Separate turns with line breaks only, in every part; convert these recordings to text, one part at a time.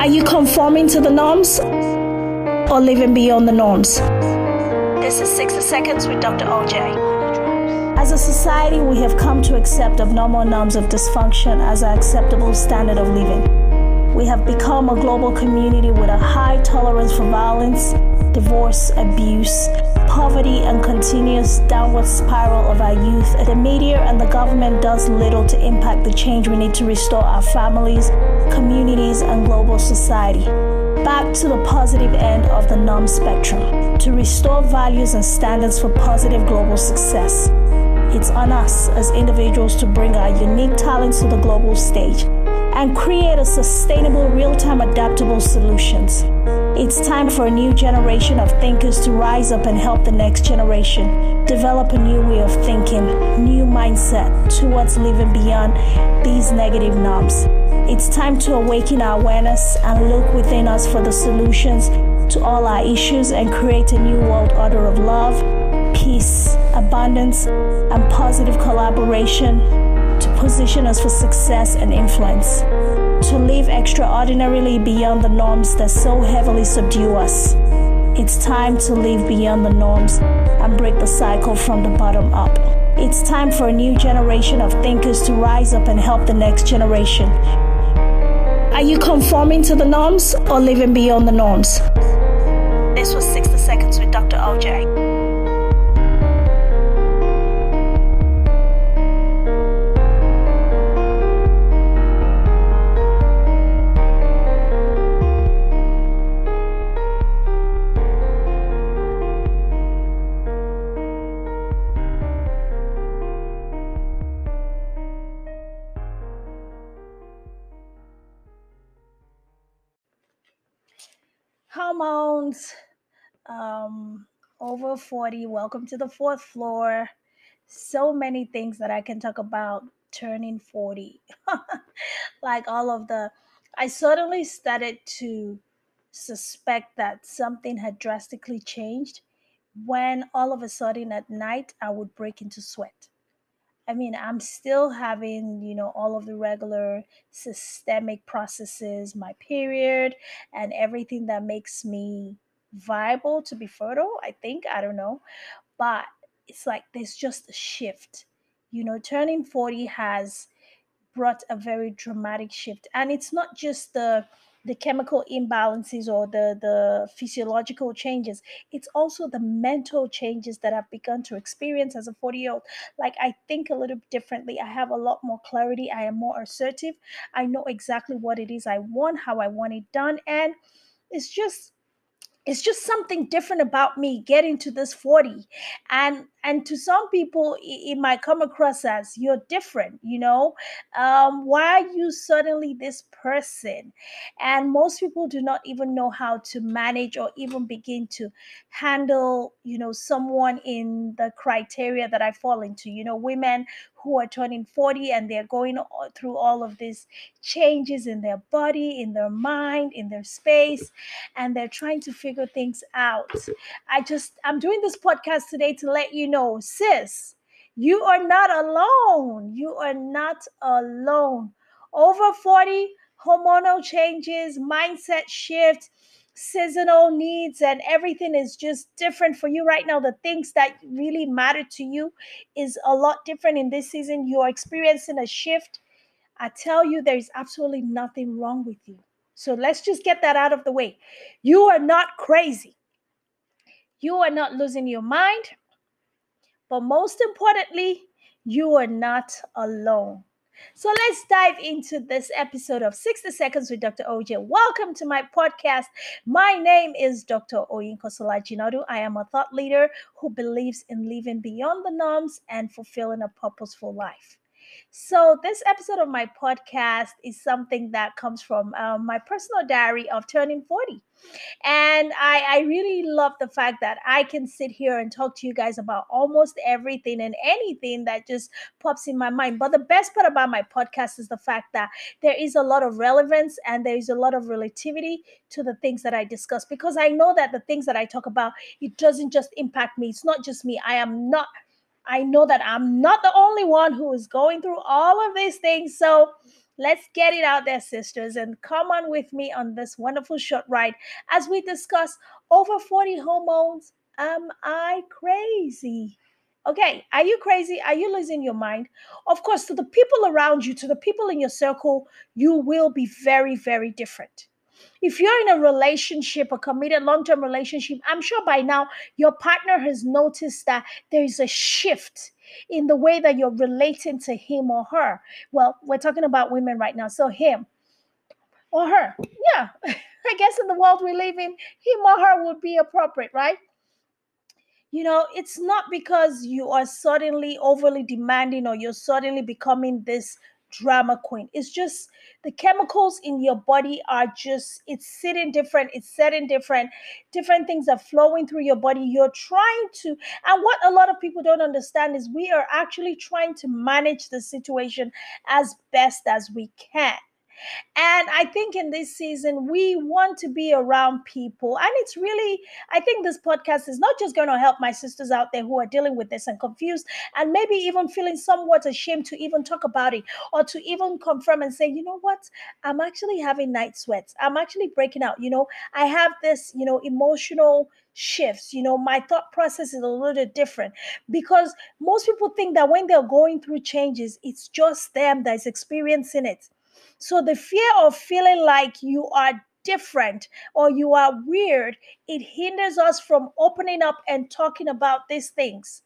Are you conforming to the norms or living beyond the norms? This is 60 Seconds with Dr. OJ. As a society, we have come to accept abnormal norms of dysfunction as an acceptable standard of living. We have become a global community with a high tolerance for violence, divorce, abuse, poverty, and continuous downward spiral of our youth, the media and the government does little to impact the change we need to restore our families, communities, and global society. Back to the positive end of the norm spectrum to restore values and standards for positive global success. It's on us as individuals to bring our unique talents to the global stage and create a sustainable, real time, adaptable solutions. It's time for a new generation of thinkers to rise up and help the next generation develop a new way of thinking, new mindset towards living beyond these negative norms. It's time to awaken our awareness and look within us for the solutions to all our issues and create a new world order of love, peace, abundance, and positive collaboration to position us for success and influence to live extraordinarily beyond the norms that so heavily subdue us. It's time to live beyond the norms and break the cycle from the bottom up. It's time for a new generation of thinkers to rise up and help the next generation. Are you conforming to the norms or living beyond the norms? This was 60 Seconds with Dr. OJ. Over 40 welcome to the fourth floor. So many things that i can talk about turning 40 like all of the i suddenly started to suspect that something had drastically changed when all of a sudden at night i would break into sweat. I mean, I'm still having, you know, all of the regular systemic processes, my period, and everything that makes me viable to be fertile, I think. I don't know. But it's like there's just a shift. You know, turning 40 has brought a very dramatic shift. And it's not just the the chemical imbalances or the the physiological changes it's also the mental changes that i've begun to experience as a 40 year old like i think a little differently i have a lot more clarity i am more assertive i know exactly what it is i want how i want it done and it's just it's just something different about me getting to this 40 and and to some people it, it might come across as you're different you know? Um, why are you suddenly this person? And most people do not even know how to manage or even begin to handle you know someone in the criteria that i fall into. You know women who are turning 40 and they're going through all of these changes in their body in their mind in their space and they're trying to figure things out. I just i'm doing this podcast today to let you know, sis, you are not alone. You are not alone. Over 40 hormonal changes, mindset shift, seasonal needs, and everything is just different for you right now. The things that really matter to you is a lot different in this season. You are experiencing a shift. I tell you, there is absolutely nothing wrong with you. So let's just get that out of the way. You are not crazy. You are not losing your mind. But most importantly, you are not alone. So let's dive into this episode of 60 Seconds with Dr. OJ. Welcome to my podcast. My name is Dr. Oyinko Solajinodu. I am a thought leader who believes in living beyond the norms and fulfilling a purposeful life. So, this episode of my podcast is something that comes from um, my personal diary of turning 40. And I, I really love the fact that I can sit here and talk to you guys about almost everything and anything that just pops in my mind. But the best part about my podcast is the fact that there is a lot of relevance and there is a lot of relativity to the things that I discuss because I know that the things that I talk about, it doesn't just impact me. It's not just me. I am not I know that I'm not the only one who is going through all of these things. So Let's get it out there, sisters, and come on with me on this wonderful short ride as we discuss over 40 hormones. Am I crazy? Okay, are you crazy? Are you losing your mind? Of course, to the people around you, to the people in your circle, you will be very, very different. If you're in a relationship, a committed long term relationship, I'm sure by now your partner has noticed that there is a shift in the way that you're relating to him or her. Well, we're talking about women right now. So, him or her. Yeah, I guess in the world we live in, him or her would be appropriate, right? you know, it's not because you are suddenly overly demanding or you're suddenly becoming this drama queen. It's just the chemicals in your body are just, it's sitting different, it's setting different, different things are flowing through your body. You're trying to, and what a lot of people don't understand is we are actually trying to manage the situation as best as we can. And I think in this season, we want to be around people. And it's really, I think this podcast is not just going to help my sisters out there who are dealing with this and confused and maybe even feeling somewhat ashamed to even talk about it or to even confirm and say, you know what, I'm actually having night sweats. I'm actually breaking out. You know, I have this, you know, emotional shifts you know my thought process is a little different because most people think that when they're going through changes it's just them that's experiencing it so the fear of feeling like you are different or you are weird, it hinders us from opening up and talking about these things.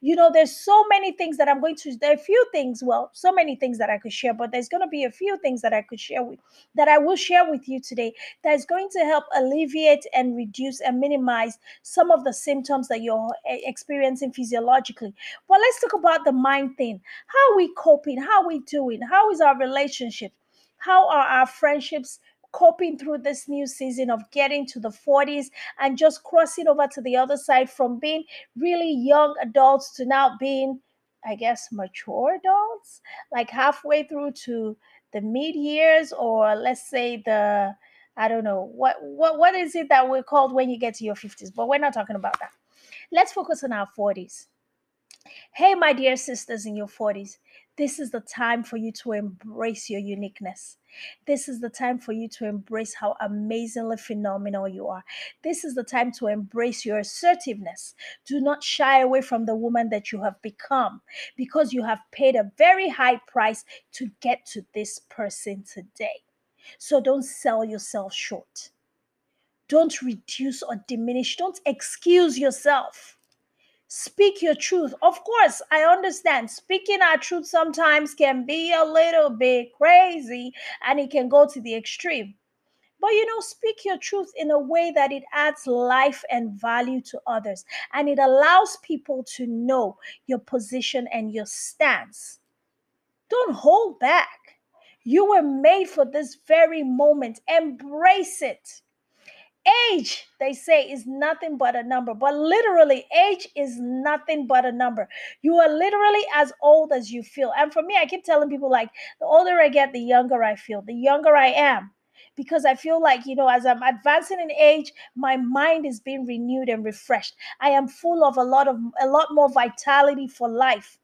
You know, there's so many things that I'm going to, there are a few things, well, so many things that I could share, but there's going to be a few things that I could share with, that I will share with you today that's going to help alleviate and reduce and minimize some of the symptoms that you're experiencing physiologically. But let's talk about the mind thing. How are we coping? How are we doing? How is our relationship? How are our friendships coping through this new season of getting to the 40s and just crossing over to the other side from being really young adults to now being, I guess, mature adults, like halfway through to the mid years, or let's say the I don't know what what what is it that we're called when you get to your 50s, but we're not talking about that. Let's focus on our 40s. Hey, my dear sisters in your 40s, this is the time for you to embrace your uniqueness. This is the time for you to embrace how amazingly phenomenal you are. This is the time to embrace your assertiveness. Do not shy away from the woman that you have become because you have paid a very high price to get to this person today. So don't sell yourself short. Don't reduce or diminish. Don't excuse yourself speak your truth. Of course, I understand speaking our truth sometimes can be a little bit crazy and it can go to the extreme. But you know, speak your truth in a way that it adds life and value to others and it allows people to know your position and your stance. Don't hold back. You were made for this very moment. Embrace it. Age, they say, is nothing but a number, but literally, age is nothing but a number. You are literally as old as you feel. And for me, I keep telling people, like, the older I get, the younger I feel, the younger I am. Because I feel like, you know, as I'm advancing in age, my mind is being renewed and refreshed. I am full of a lot of a lot more vitality for life.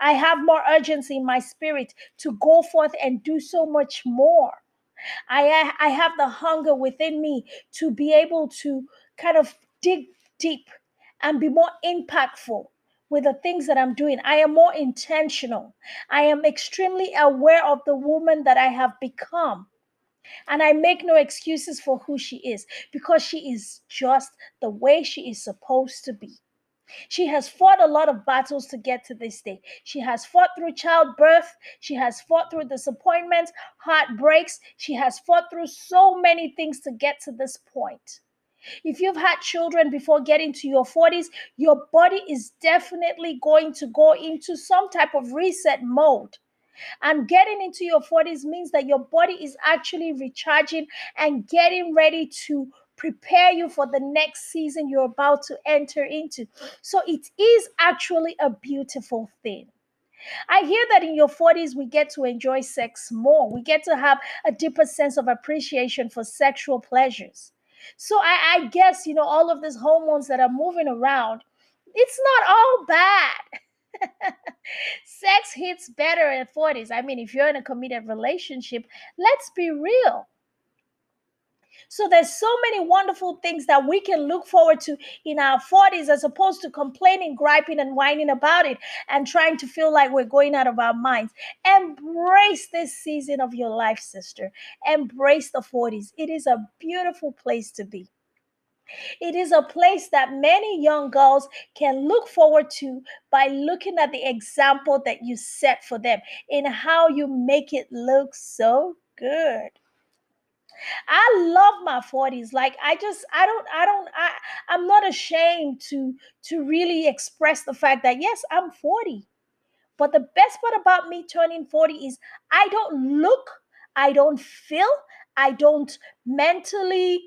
I have more urgency in my spirit to go forth and do so much more. I, I have the hunger within me to be able to kind of dig deep and be more impactful with the things that I'm doing. I am more intentional. I am extremely aware of the woman that I have become. And I make no excuses for who she is because she is just the way she is supposed to be. She has fought a lot of battles to get to this day. She has fought through childbirth. She has fought through disappointments, heartbreaks. She has fought through so many things to get to this point. If you've had children before getting to your 40s, your body is definitely going to go into some type of reset mode. And getting into your 40s means that your body is actually recharging and getting ready to prepare you for the next season you're about to enter into. So it is actually a beautiful thing. I hear that in your 40s, we get to enjoy sex more. We get to have a deeper sense of appreciation for sexual pleasures. So I, I guess, you know, all of these hormones that are moving around, it's not all bad. Sex hits better at 40s. I mean, if you're in a committed relationship, let's be real. So there's so many wonderful things that we can look forward to in our 40s as opposed to complaining, griping, and whining about it and trying to feel like we're going out of our minds. Embrace this season of your life, sister. Embrace the 40s. It is a beautiful place to be. It is a place that many young girls can look forward to by looking at the example that you set for them in how you make it look so good. I love my 40s. Like I just I don't I don't I I'm not ashamed to to really express the fact that yes, I'm 40. But the best part about me turning 40 is I don't look, I don't feel, I don't mentally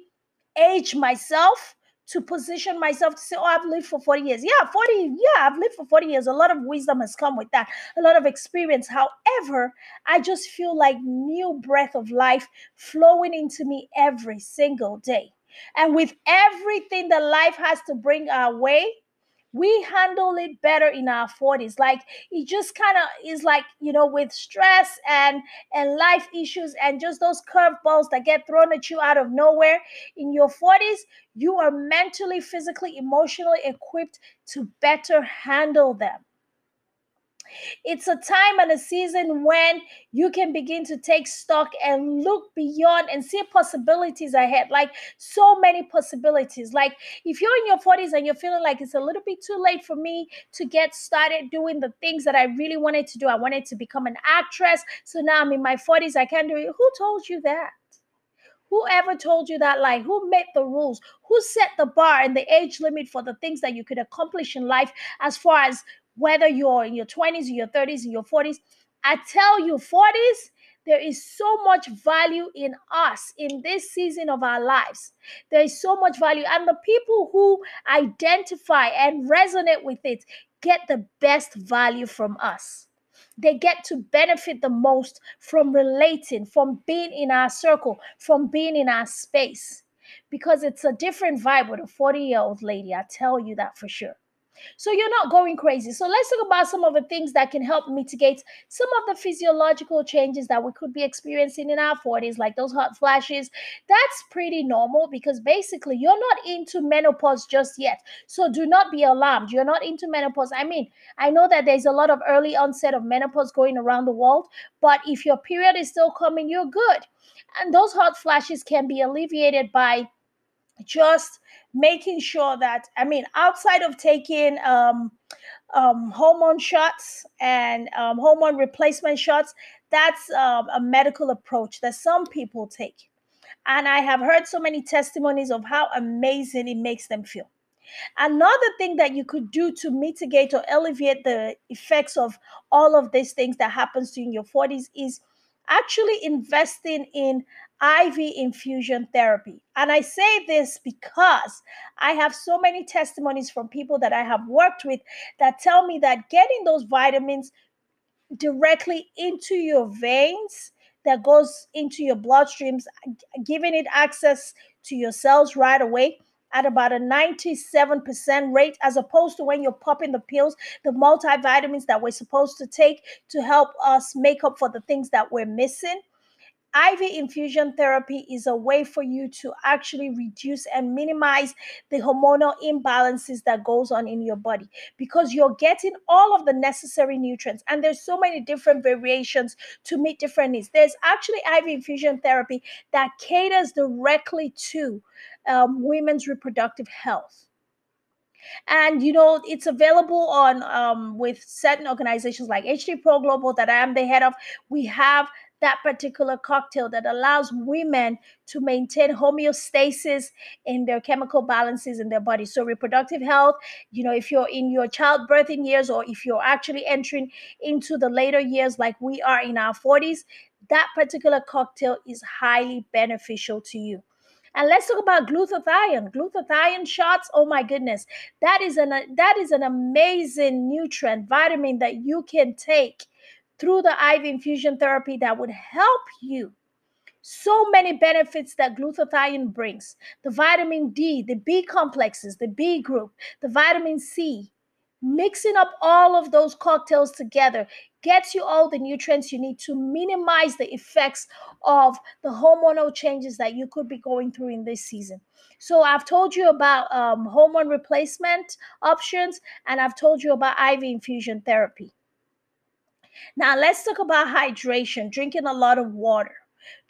age myself to position myself to say, Oh, I've lived for 40 years. Yeah, 40, yeah, I've lived for 40 years. A lot of wisdom has come with that, a lot of experience. However, I just feel like new breath of life flowing into me every single day. And with everything that life has to bring our way, we handle it better in our 40s like it just kind of is like you know with stress and and life issues and just those curveballs that get thrown at you out of nowhere. In your 40s you are mentally physically emotionally equipped to better handle them it's a time and a season when you can begin to take stock and look beyond and see possibilities ahead. Like so many possibilities. Like if you're in your 40s and you're feeling like it's a little bit too late for me to get started doing the things that I really wanted to do, I wanted to become an actress. So now I'm in my 40s, I can't do it. Who told you that? Whoever told you that lie? Who made the rules? Who set the bar and the age limit for the things that you could accomplish in life as far as whether you're in your 20s, your 30s, in your 40s. I tell you, 40s, there is so much value in us in this season of our lives. There is so much value. And the people who identify and resonate with it get the best value from us. They get to benefit the most from relating, from being in our circle, from being in our space. Because it's a different vibe with a 40 year old lady. I tell you that for sure. So you're not going crazy. So let's talk about some of the things that can help mitigate some of the physiological changes that we could be experiencing in our 40s, like those hot flashes. That's pretty normal because basically you're not into menopause just yet. So do not be alarmed. You're not into menopause. I mean, I know that there's a lot of early onset of menopause going around the world, but if your period is still coming, you're good. And those hot flashes can be alleviated by just making sure that i mean outside of taking um, um, hormone shots and um, hormone replacement shots that's um, a medical approach that some people take. And i have heard so many testimonies of how amazing it makes them feel. Another thing that you could do to mitigate or alleviate the effects of all of these things that happens to you in your 40s is actually investing in IV infusion therapy. And I say this because I have so many testimonies from people that I have worked with that tell me that getting those vitamins directly into your veins that goes into your bloodstreams, giving it access to your cells right away at about a 97% rate, as opposed to when you're popping the pills, the multivitamins that we're supposed to take to help us make up for the things that we're missing. IV infusion therapy is a way for you to actually reduce and minimize the hormonal imbalances that goes on in your body because you're getting all of the necessary nutrients and there's so many different variations to meet different needs. There's actually IV infusion therapy that caters directly to um, women's reproductive health and you know it's available on um, with certain organizations like hd pro global that i am the head of we have that particular cocktail that allows women to maintain homeostasis in their chemical balances in their body. So, reproductive health, you know, if you're in your childbirthing years or if you're actually entering into the later years like we are in our 40s, that particular cocktail is highly beneficial to you. And let's talk about glutathione. Glutathione shots, oh my goodness. That is an that is an amazing nutrient, vitamin that you can take through the IV infusion therapy that would help you. So many benefits that glutathione brings the vitamin D, the B complexes, the B group, the vitamin C, Mixing up all of those cocktails together gets you all the nutrients you need to minimize the effects of the hormonal changes that you could be going through in this season. So, I've told you about um, hormone replacement options and I've told you about IV infusion therapy. Now, let's talk about hydration, drinking a lot of water.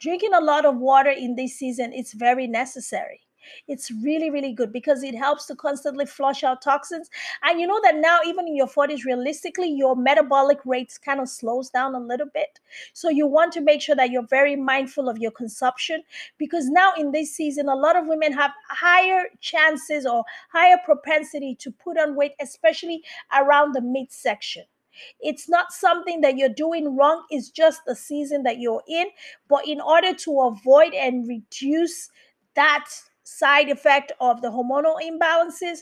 Drinking a lot of water in this season is very necessary. It's really, really good because it helps to constantly flush out toxins. And you know that now, even in your 40s, realistically, your metabolic rates kind of slows down a little bit. So you want to make sure that you're very mindful of your consumption because now in this season, a lot of women have higher chances or higher propensity to put on weight, especially around the midsection. It's not something that you're doing wrong, it's just the season that you're in. But in order to avoid and reduce that side effect of the hormonal imbalances,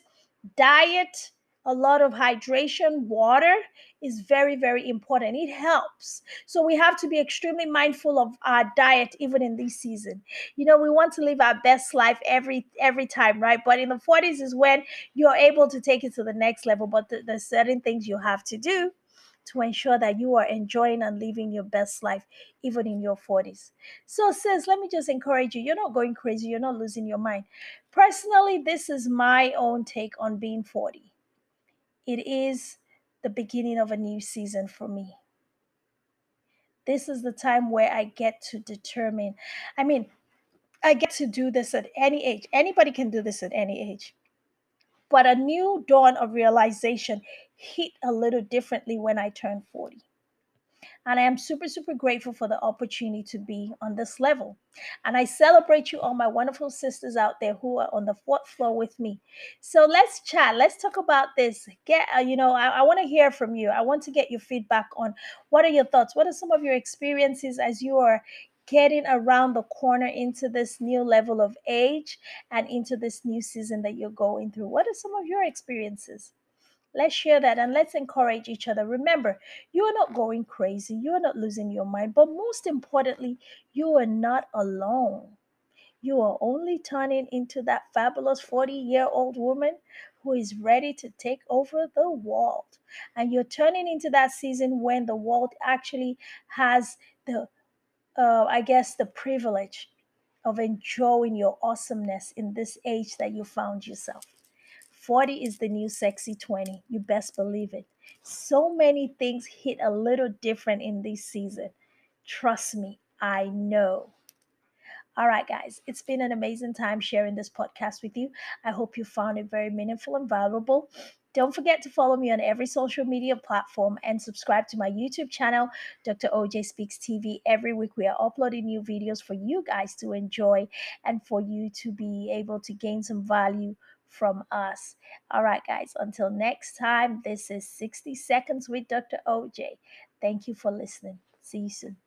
diet, a lot of hydration, water is very, very important. It helps. So we have to be extremely mindful of our diet even in this season. You know, we want to live our best life every every time, right? But in the 40s is when you're able to take it to the next level. But th- there's certain things you have to do to ensure that you are enjoying and living your best life even in your 40s. So, sis, let me just encourage you. You're not going crazy, you're not losing your mind. Personally, this is my own take on being 40. It is the beginning of a new season for me. This is the time where I get to determine. I mean, I get to do this at any age. Anybody can do this at any age. But a new dawn of realization hit a little differently when I turned 40. And I am super, super grateful for the opportunity to be on this level. And I celebrate you, all my wonderful sisters out there who are on the fourth floor with me. So let's chat. Let's talk about this. Get, uh, you know, I, I want to hear from you. I want to get your feedback on what are your thoughts? What are some of your experiences as you are getting around the corner into this new level of age and into this new season that you're going through? What are some of your experiences? Let's share that and let's encourage each other. Remember, you are not going crazy, you are not losing your mind, but most importantly, you are not alone. You are only turning into that fabulous 40 year old woman who is ready to take over the world. And you're turning into that season when the world actually has the, uh, I guess, the privilege of enjoying your awesomeness in this age that you found yourself. 40 is the new sexy 20. You best believe it. So many things hit a little different in this season. Trust me, I know. All right, guys, it's been an amazing time sharing this podcast with you. I hope you found it very meaningful and valuable. Don't forget to follow me on every social media platform and subscribe to my YouTube channel, Dr. OJ Speaks TV. Every week we are uploading new videos for you guys to enjoy and for you to be able to gain some value from us. All right, guys, until next time, this is 60 Seconds with Dr. OJ. Thank you for listening. See you soon.